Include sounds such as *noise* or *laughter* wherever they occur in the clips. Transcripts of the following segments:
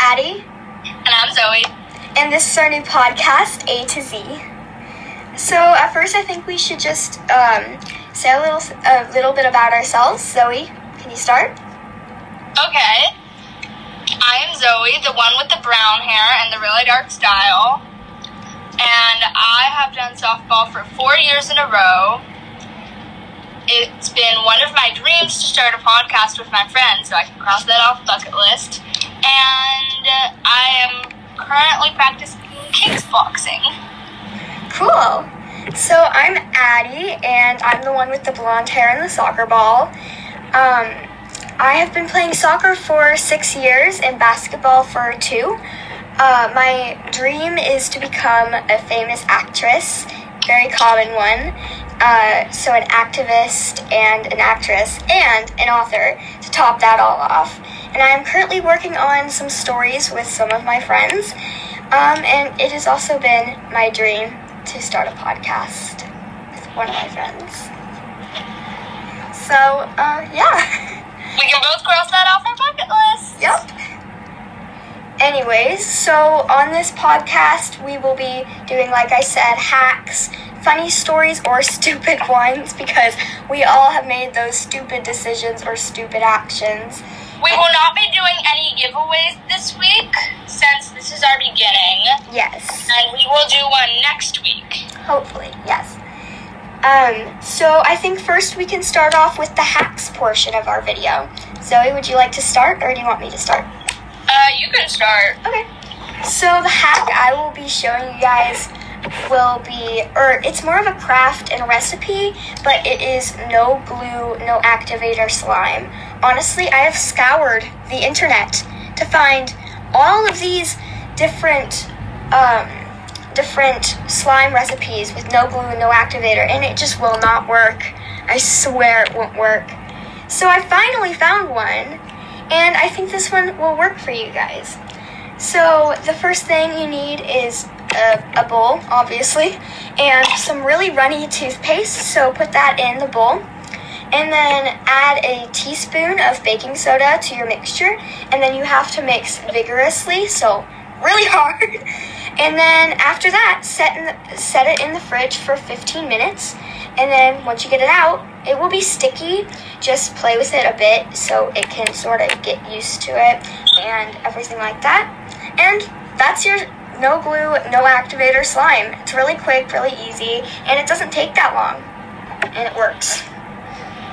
Addie, And I'm Zoe. and this is our new podcast, A to Z. So, at first, I think we should just um, say a little, a little bit about ourselves. Zoe, can you start? Okay. I am Zoe, the one with the brown hair and the really dark style. And I have done softball for four years in a row. It's been one of my dreams to start a podcast with my friends, so I can cross that off bucket list. And uh, I am currently practicing kickboxing. Cool. So, I'm Addie, and I'm the one with the blonde hair and the soccer ball. Um, I have been playing soccer for six years and basketball for two. Uh, my dream is to become a famous actress, very common one. Uh, so, an activist and an actress and an author to top that all off. And I am currently working on some stories with some of my friends. Um, and it has also been my dream to start a podcast with one of my friends. So, uh, yeah. We can both cross that off our bucket list. Yep. Anyways, so on this podcast, we will be doing, like I said, hacks, funny stories, or *laughs* stupid ones because we all have made those stupid decisions or stupid actions. We will not be doing any giveaways this week since this is our beginning. Yes, And we will do one next week. hopefully, yes. Um, so I think first we can start off with the hacks portion of our video. Zoe, would you like to start, or do you want me to start? Uh, you can start. Okay. So the hack I will be showing you guys will be, or it's more of a craft and recipe, but it is no glue, no activator slime. Honestly, I have scoured the internet to find all of these different, um, different slime recipes with no glue, and no activator, and it just will not work. I swear it won't work. So I finally found one, and I think this one will work for you guys. So the first thing you need is a, a bowl, obviously, and some really runny toothpaste. So put that in the bowl. And then add a teaspoon of baking soda to your mixture. And then you have to mix vigorously, so really *laughs* hard. And then after that, set, in the, set it in the fridge for 15 minutes. And then once you get it out, it will be sticky. Just play with it a bit so it can sort of get used to it and everything like that. And that's your no glue, no activator slime. It's really quick, really easy, and it doesn't take that long. And it works.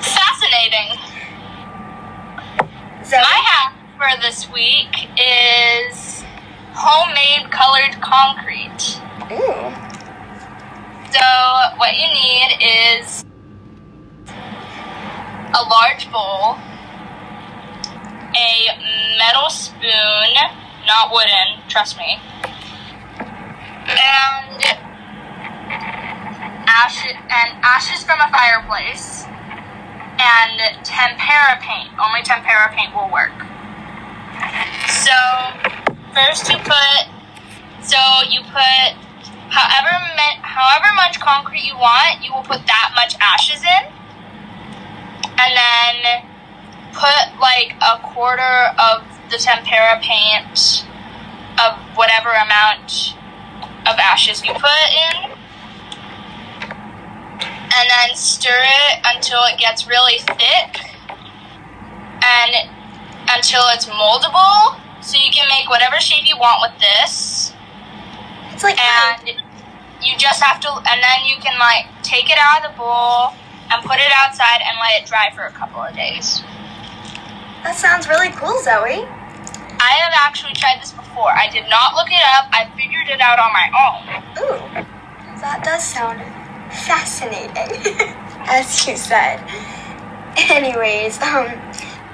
Fascinating. Zoe? My hack for this week is homemade colored concrete. Ooh. So, what you need is a large bowl, a metal spoon, not wooden, trust me, and ashes and ashes from a fireplace, and tempera paint. Only tempera paint will work. So, first you put, so you put however however much concrete you want, you will put that much ashes in, and then put like a quarter of the tempera paint of whatever amount of ashes you put in, and then stir it until it gets really thick, and until it's moldable. So you can make whatever shape you want with this It's like and you just have to and then you can like take it out of the bowl and put it outside and let it dry for a couple of days that sounds really cool, Zoe. i have actually tried this before i did not look it up i figured it out on my own Ooh. That does sound fascinating, *laughs* as you said. Anyways, um,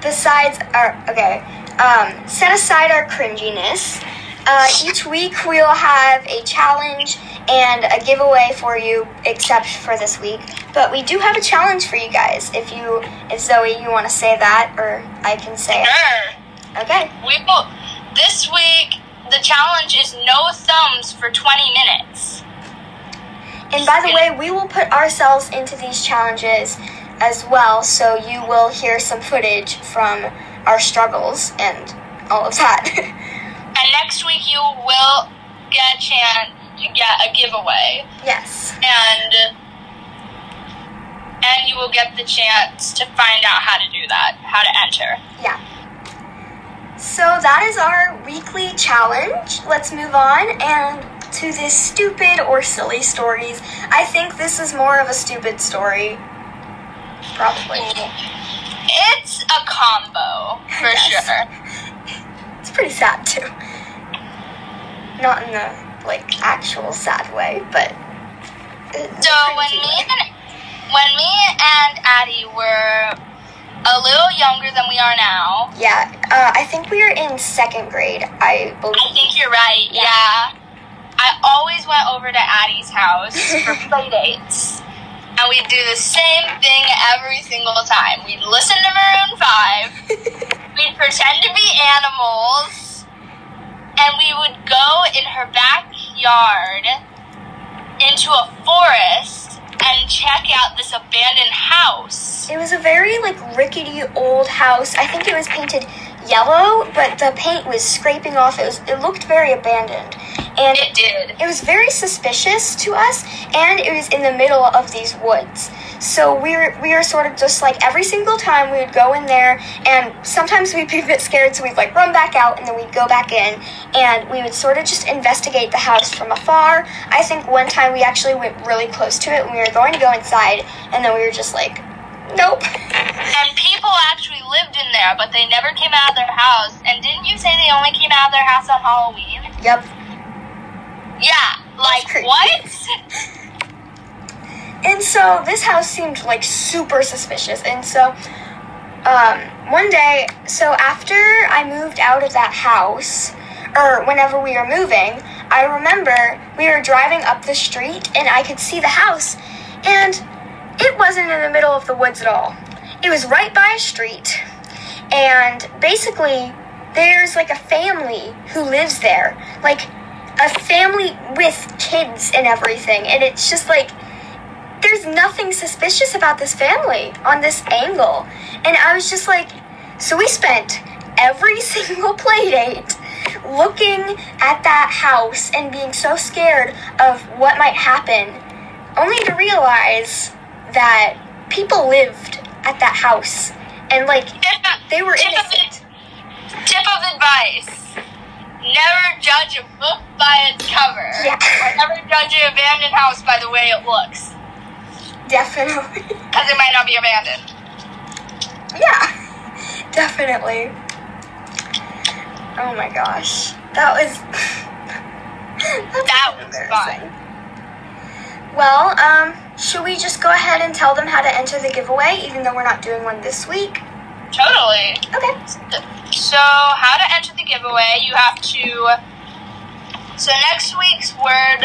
besides our okay, um, set aside our cringiness. Uh, each week we'll have a challenge and a giveaway for you, except for this week. But we do have a challenge for you guys. If you, if Zoe, you want to say that, or I can say it. sure Okay. we will this week the challenge is no thumbs for 20 minutes And by the way, we will put ourselves into these challenges as well, so you will hear some footage from our struggles and all of that. *laughs* And next week you will get a chance to get a giveaway. Yes. And and you will get the chance to find out how to do that, how to enter. Yeah. So that is our weekly challenge. Let's move on and to this stupid or silly stories. I think this is more of a stupid story. Probably. It's a combo for Yes. sure. It's pretty sad too. Not in the like actual sad way, but So when me way. and when me and Addie were a little younger than we are now, Yeah, uh, I think we were in second grade, I believe. I think you're right. Yeah. Yeah. I always went over to Addie's house for *laughs* play dates. And we'd do the same thing every single time. We'd listen to Maroon 5, *laughs* we'd pretend to be animals, and we would go in her backyard into a forest and check out this abandoned house. It was a very like rickety old house. I think it was painted yellow, but the paint was scraping off. It was it looked very abandoned. And It did. it was very suspicious to us and it was in the middle of these woods. So we were we were sort of just like every single time we would go in there and sometimes we'd be a bit scared so we'd like run back out and then we'd go back in and we would sort of just investigate the house from afar. I think one time we actually went really close to it and we were going to go inside and then we were just like nope. *laughs* And people actually lived in there, but they never came out of their house. And didn't you say they only came out of their house on Halloween? Yep. Yeah, like what? *laughs* And so this house seemed like super suspicious. And so um, one day, so after I moved out of that house, or whenever we were moving, I remember we were driving up the street and I could see the house. And it wasn't in the middle of the woods at all. It was right by a street. And basically, there's like a family who lives there. Like a family with kids and everything. And it's just like, there's nothing suspicious about this family on this angle. And I was just like, so we spent every *laughs* single play date looking at that house and being so scared of what might happen, only to realize that people lived at that house. And like, they were tip of, innocent. tip of advice. Never judge a book by its cover. Yeah. Or never judge an abandoned house by the way it looks. Definitely. *laughs* Because it might not be abandoned. Yeah, *laughs* definitely. Oh my gosh. That was. *laughs* That was embarrassing. Well, um, should we just go ahead and tell them how to enter the giveaway, even though we're not doing one this week? Totally. Okay. So, how to enter the giveaway? You have to. So, next week's word,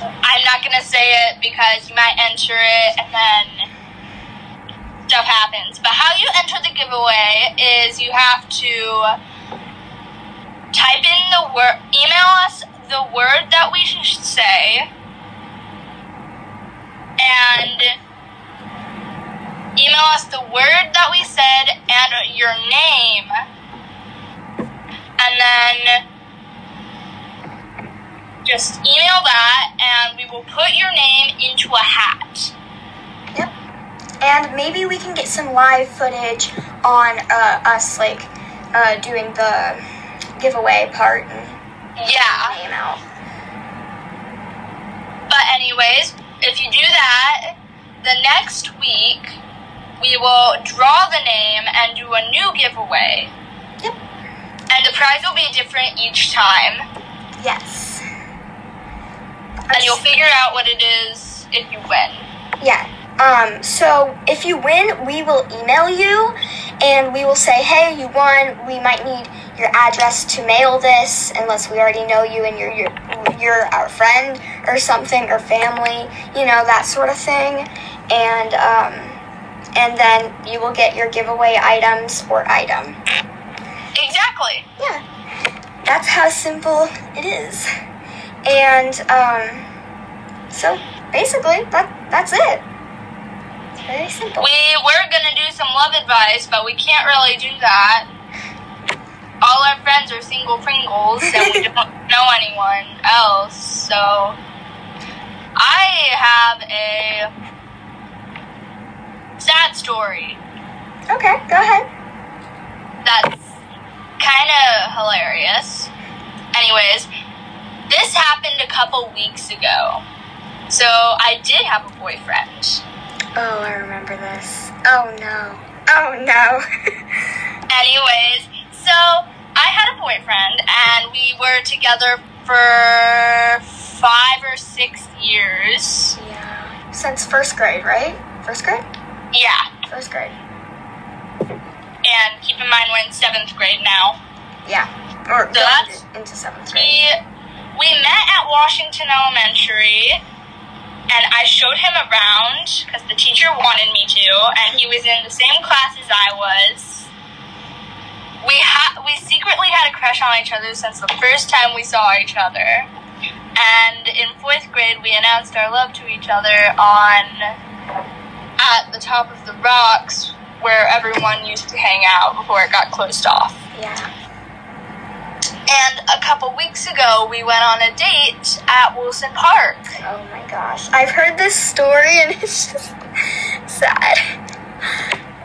I'm not going to say it because you might enter it and then stuff happens. But how you enter the giveaway is you have to type in the word, email us the word that we should say, and email us the word that we said and your name. And then just email that and we will put your name into a hat. Yep. And maybe we can get some live footage on uh, us, like, uh, doing the giveaway part and Yeah. name out. But anyways, if you do that, the next week we will draw the name and do a new giveaway. Yep. And the prize will be different each time. Yes. And you'll figure out what it is if you win. Yeah. Um, so if you win, we will email you and we will say, hey, you won. We might need your address to mail this unless we already know you and you're, you're, you're our friend or something or family, you know, that sort of thing. And, um, and then you will get your giveaway items or item. Exactly. Yeah. That's how simple it is. And, um, so basically, that, that's it. It's very simple. We were gonna do some love advice, but we can't really do that. All our friends are single Pringles and we *laughs* don't know anyone else. So I have a sad story Okay, go ahead. that's kind of hilarious. Anyways, this happened a couple weeks ago. So I did have a boyfriend. Oh, I remember this. Oh no. Oh no. *laughs* Anyways, so I had a boyfriend and we were together for five or six years. yeah. Since first grade, right? First grade? Yeah. First grade. And keep in mind we're in seventh grade now. Yeah. Or So that's- into- into seventh grade. We we met at Washington Elementary, and I showed him around because the teacher wanted me to, and he was in the same class as I was. We ha- we secretly had a crush on each other since the first time we saw each other, and in fourth grade we announced our love to each other on at the top of the rocks where everyone used to hang out before it got closed off. Yeah. And a couple weeks ago, we went on a date at Wilson Park. Oh my gosh. I've heard this story and *laughs* it's just sad.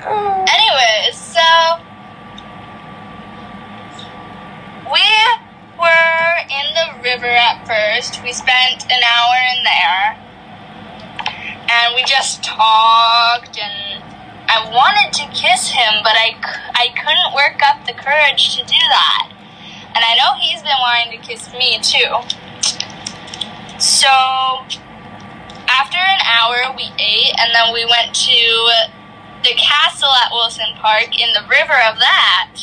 Oh. Anyways, so we were in the river at first. We spent an hour in there, and we just talked. And I wanted to kiss him, but I, I couldn't work up the courage to do that. And I know he's been wanting to kiss me too. So after an hour, we ate, and then we went to the castle at Wilson Park in the river of that.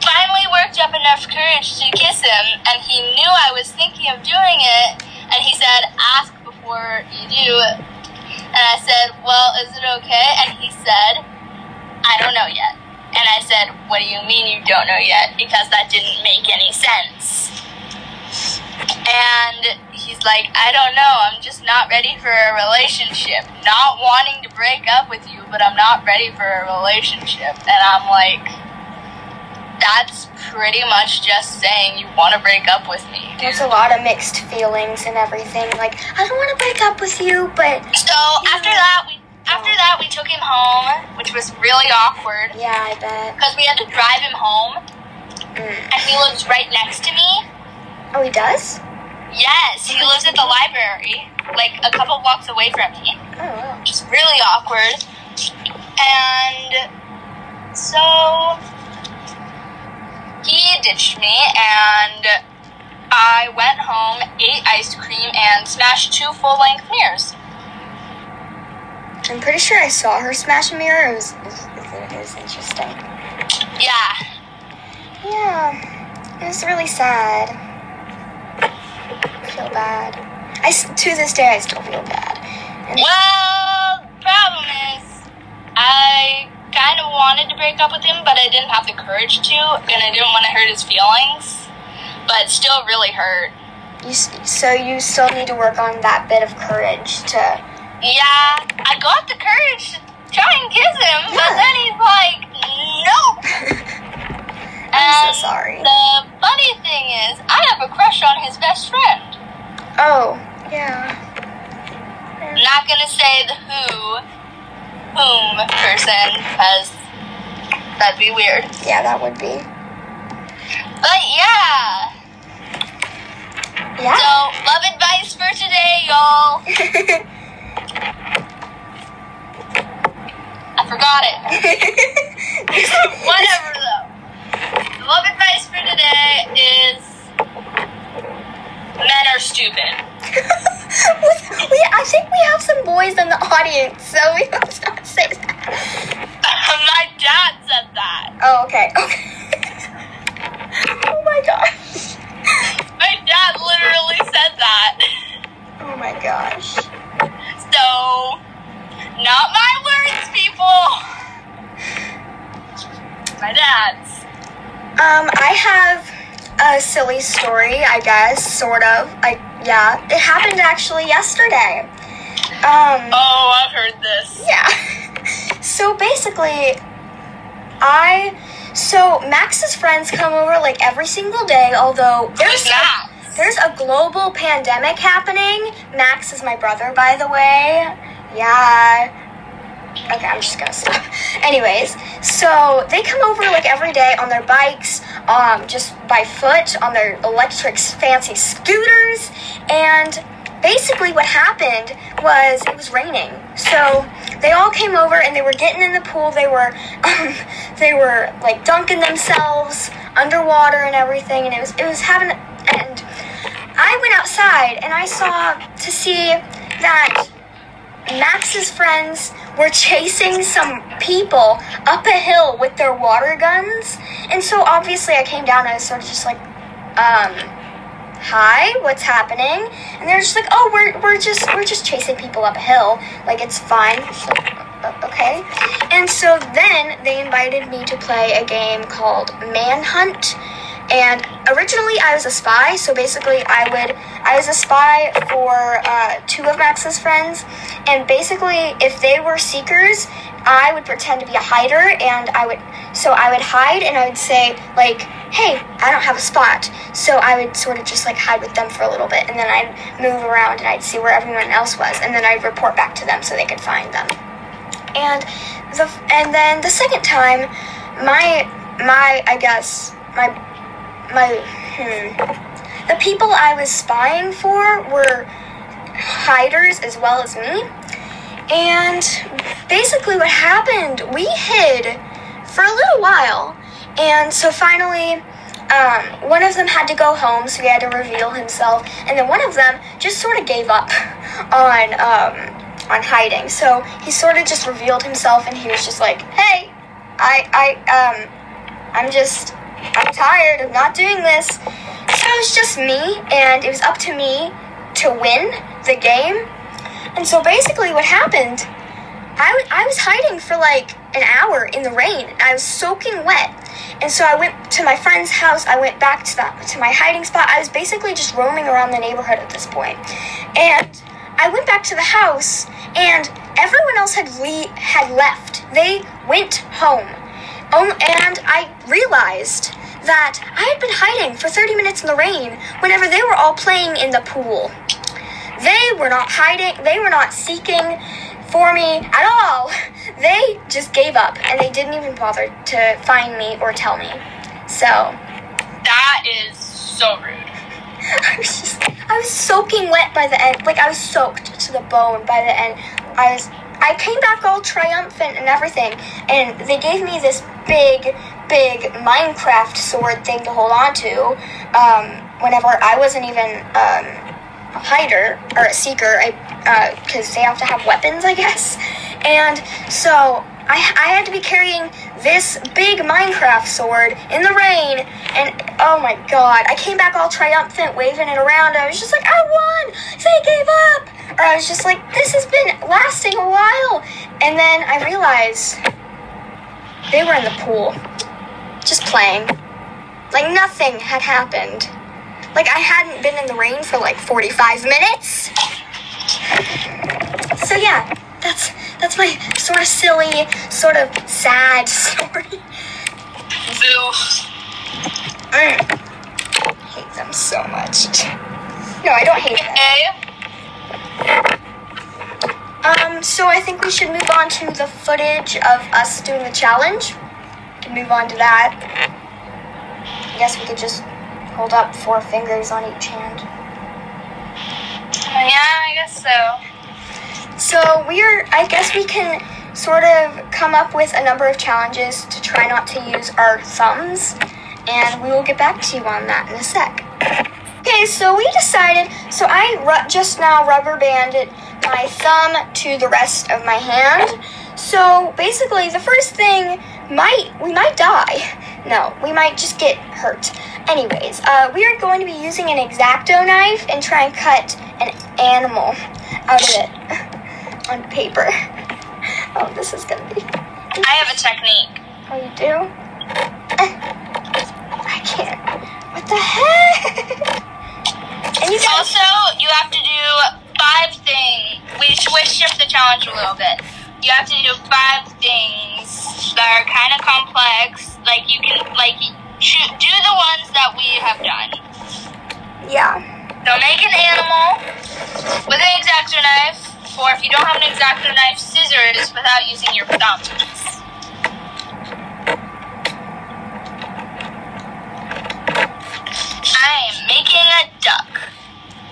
Finally worked up enough courage to kiss him, and he knew I was thinking of doing it, and he said, Ask before you do. And I said, Well, is it okay? And he said, I don't know yet. And I said, What do you mean you don't know yet? Because that didn't make any sense. And he's like, I don't know. I'm just not ready for a relationship. Not wanting to break up with you, but I'm not ready for a relationship. And I'm like, that's pretty much just saying you want to break up with me. There's a lot of mixed feelings and everything. Like, I don't want to break up with you, but So after that, we after that we took him home, which was really awkward yeah, I bet. because we had to drive him home, Mm. and he lives right next to me. Oh, he does? Yes, he lives at the library, like a couple blocks away from me. Oh, wow. which is really awkward. And so he ditched me, and I went home, ate ice cream, and smashed two full length mirrors. I'm pretty sure I saw her smash a mirror. It was, it was, interesting. Yeah. Yeah, it was really sad. I feel bad. I, to this day I still feel bad. And Well, problem is, I kind of wanted to break up with him, but I didn't have the courage to, and I didn't want to hurt his feelings. But it still really hurt. you, so you still need to work on that bit of courage to. Yeah, I got the courage to try and kiss him, but then he's like, nope. *laughs* I'm And so sorry. The funny thing is, I have a crush on his best friend. Oh, yeah. I'm not gonna say the who, whom person, because that'd be weird. Yeah, that would be. But yeah. Yeah. So, love advice for today, y'all. *laughs* I forgot it. *laughs* Whatever though. Love advice for today is men are stupid. *laughs* *laughs* we, I think we have some boys in the audience, so we *laughs* must not say that. *laughs* My dad said that. Oh, okay. Okay. oh my gosh. My dad literally said that. Oh my gosh. So, not my words, people. My dad's. Um, I have a silly story, I guess, sort of. I yeah, it happened actually yesterday. Um, Oh, I've heard this. yeah. *laughs* So basically, I so Max's friends come over like every single day, although there's a, there's a global pandemic happening. Max is my brother, by the way. Yeah. Okay, I'm just gonna stop. Anyways, so they come over like every day on their bikes, um, just by foot, on their electric fancy scooters, and basically what happened was it was raining. So they all came over and they were getting in the pool. They were, um, *laughs* they were like dunking themselves underwater and everything, and it was it was having. And I went outside and I saw to see that Max's friends were chasing some people up a hill with their water guns. And so obviously I came down and I was sort of just like, um, hi, what's happening? And they're just like, oh, we're, we're just we're just chasing people up a hill. Like it's fine. Like, "Uh, okay. And so then they invited me to play a game called Manhunt. And originally I was a spy, so basically I would I was a spy for uh, two of Max's friends, and basically if they were seekers, I would pretend to be a hider, and I would so I would hide and I would say like, hey, I don't have a spot, so I would sort of just like hide with them for a little bit, and then I'd move around and I'd see where everyone else was, and then I'd report back to them so they could find them. And the and then the second time my my i guess my my hmm, the people i was spying for were hiders as well as me. And basically what happened we hid for a little while. And so finally um, one of them had to go home so he had to reveal himself. And then one of them just sort of gave up *laughs* on um, on hiding. So he sort of just revealed himself and he was just like hey i i um i'm just i'm tired of not doing this so it was just me and it was up to me to win the game and so basically what happened I I was hiding for like an hour in the rain. I was soaking wet. And so I went to my friend's house. I went back to the, to my hiding spot. I was basically just roaming around the neighborhood at this point. And I went back to the house and everyone else had le- had left. They went home. Um, and I realized that I had been hiding for 30 minutes in the rain whenever they were all playing in the pool. They were not hiding, they were not seeking for me at all. *laughs* They just gave up and they didn't even bother to find me or tell me. So, That is so rude. *laughs* I was just, I was soaking wet by the end. Like I was soaked to the bone by the end. I was, I came back all triumphant and everything, and they gave me this big, big Minecraft sword thing to hold on to. Um, whenever I wasn't even um, a hider or a seeker, because they have to have weapons, I guess. And so I, I had to be carrying this big Minecraft sword in the rain, and oh my god, I came back all triumphant, waving it around. I was just like, I won! They gave up! Or I was just like, this has been lasting a while. And then I realized they were in the pool, just playing. Like nothing had happened. Like I hadn't been in the rain for like 45 minutes. So yeah, that's that's my sort of silly, sort of sad *laughs* story. Boo. Mm. hate them so much. No, I don't hate them. Um, so I think we should move on to the footage of us doing the challenge. We can move on to that. I guess we could just hold up four fingers on each hand. Yeah, I guess so. So we're, I guess we can sort of come up with a number of challenges to try not to use our thumbs, and we will get back to you on that in a sec. Okay, so we decided, so I ru- just now rubber banded my thumb to the rest of my hand. So basically, the first thing might, we might die. No, we might just get hurt. Anyways, uh, we are going to be using an X-Acto knife and try and cut an animal out of it on paper. *laughs* Oh, this is gonna be. I have a technique. Oh, you do? Eh. I can't. What the heck? *laughs* And you guys. Also, you have to do five things. We switched up the challenge a little bit. You have to do five things that are kind of complex like you can like choo- do the ones that we have done. Yeah. So make an animal with an X-Acto knife, or if you don't have an X-Acto knife, scissors without using your thumbs. I am making a duck.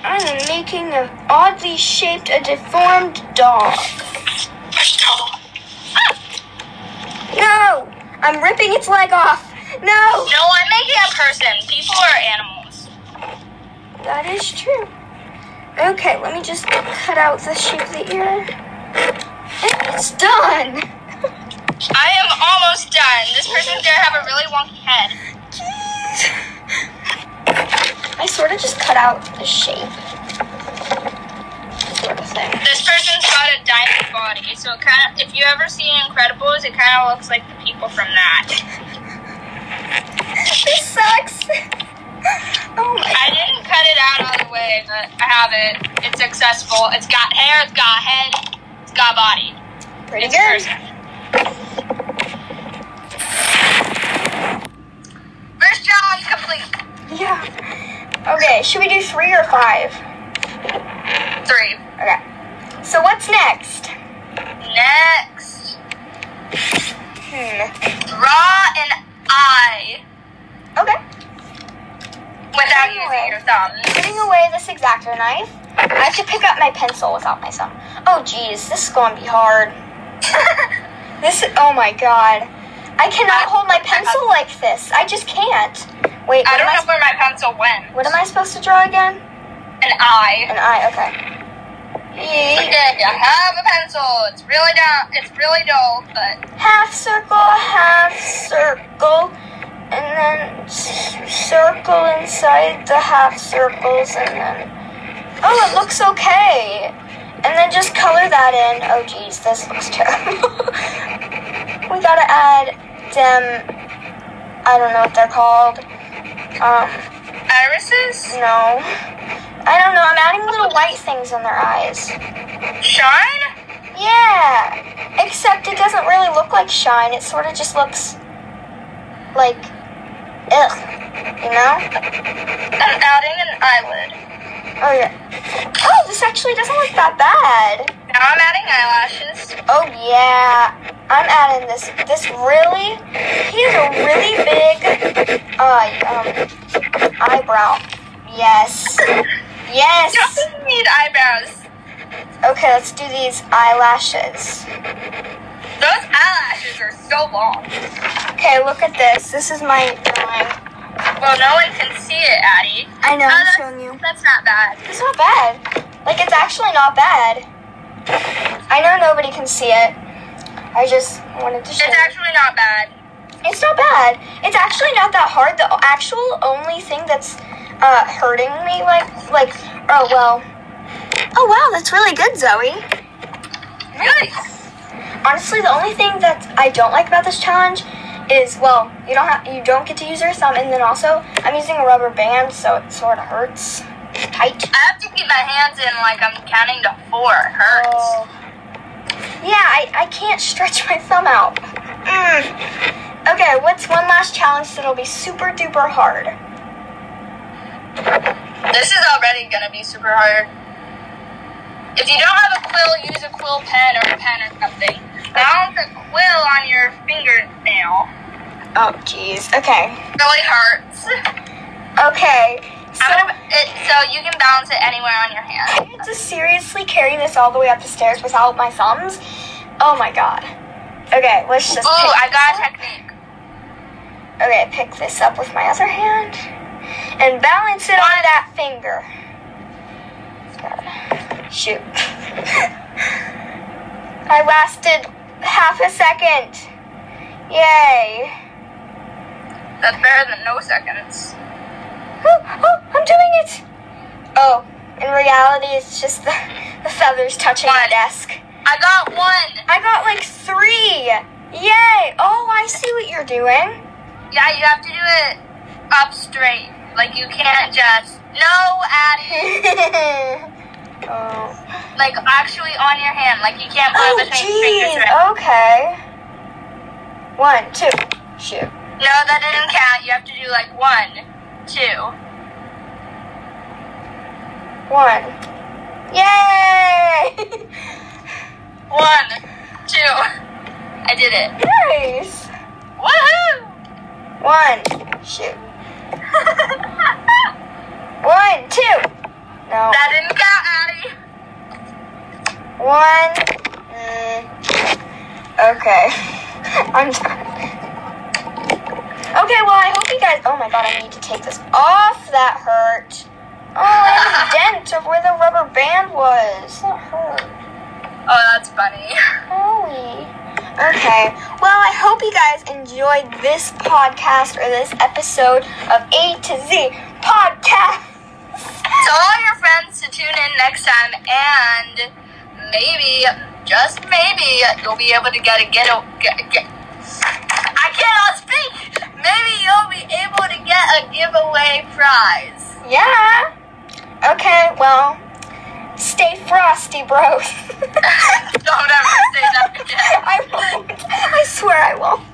I am making an oddly shaped, a deformed dog. No! I'm ripping its leg off. No! No, I'm making a person. People are animals. That is true. Okay, let me just cut out the shape of the ear. It's done! I am almost done. This person's gonna have a really wonky head. Jeez. I sort of just cut out the shape. Sort of thing. This person's got a diamond body, so it kind of, if you ever see Incredibles, it kind of looks like the people from that. *laughs* This sucks! *laughs* Oh my I didn't cut it out all the way, but I have it. It's successful. It's got hair, it's got head, it's got body. pretty It's good. person. First challenge complete. Yeah. Okay, should we do three or five? Three. Okay. So what's next? Next, Hmm. draw an eye. Using your thumbs. Putting away this X-Acto knife. I have to pick up my pencil without my thumb. Oh geez, this is going to be hard. *laughs* This oh my god. I cannot I- hold my pencil like this. I just can't. Wait, I don't know where my pencil went. what am I supposed to draw again? An eye. An eye, okay. Okay, you have a pencil. It's really down. It's really dull, but Half circle, half circle, and then circle inside the half circles, and then. Oh, it looks okay. And then just color that in. Oh, geez, this looks *laughs* terrible. we gotta add them. I don't know what they're called. Um, irises no. I don't know. I'm adding little white things in their eyes. shine. Yeah, except it doesn't really look like shine. It sort of just looks like, ugh, you know? I'm adding an eyelid. Oh yeah. Oh, this actually doesn't look that bad. Now I'm adding eyelashes. Oh yeah, I'm adding this. This really, he has a really big, uh, um, eyebrow. Yes. Yes. Doesn't need eyebrows. Okay, let's do these eyelashes. Those eyelashes are so long. Okay, look at this. This is my drawing. Well, no one can see it, Addie. I know, Oh, I'm that's- showing you. That's not bad. It's not bad. Like, it's actually not bad. I know nobody can see it. I just wanted to show It's you. actually not bad. It's not bad. It's actually not that hard. The actual only thing that's uh, hurting me, like, like, oh, well. Oh, wow, that's really good, Zoe. Nice. Honestly, the only thing that I don't like about this challenge is, well, you don't have, you don't get to use your thumb, and then also, I'm using a rubber band, so it sort of hurts. Tight. I have to keep my hands in like I'm counting to four. It hurts. Oh. Yeah, I, I can't stretch my thumb out. Mm. Okay, what's one last challenge that'll be super duper hard? This is already gonna be super hard. If you don't have a quill, use a quill pen or a pen or something. Balance a quill on your fingernail. Oh, jeez. Okay. It Really hurts. Okay. So, it, so you can balance it anywhere on your hand. I have to seriously carry this all the way up the stairs without my thumbs? Oh my god. Okay, let's just. Ooh, I got a technique. Okay, pick this up with my other hand and balance it on that finger. Shoot. *laughs* I lasted half a second. Yay. That's better than no seconds. Oh, oh, I'm doing it. Oh, in reality, it's just the, the feathers touching the desk. I got one. I got like three. Yay. Oh, I see what you're doing. Yeah, you have to do it up straight. Like you can't just no Addie. *laughs* oh. Like actually on your hand. Like you can't Oh, move between fingers. geez. right? Okay. One, two. Shoot. No, that didn't count. You have to do like one, two. One. Yay! *laughs* One, two. I did it. nice. Woohoo! One. Shoot. *laughs* One, two. No. That didn't count, Addie. One. Mm, okay. *laughs* I'm done. Okay, well, I hope you guys. Oh my god, I need to take this off. That hurt. Oh, I have a *laughs* dent of where the rubber band was. That hurt. Oh, that's funny. Holy. Okay. Well, I hope you guys enjoyed this podcast or this episode of A to Z podcast. Tell all your friends to tune in next time, and maybe, just maybe, you'll be able to get a get a get. get I cannot speak. Maybe you'll be able to get a giveaway prize. Yeah. Okay, well, stay frosty, bros. *laughs* *laughs* Don't ever say that again. I won't. I swear I won't.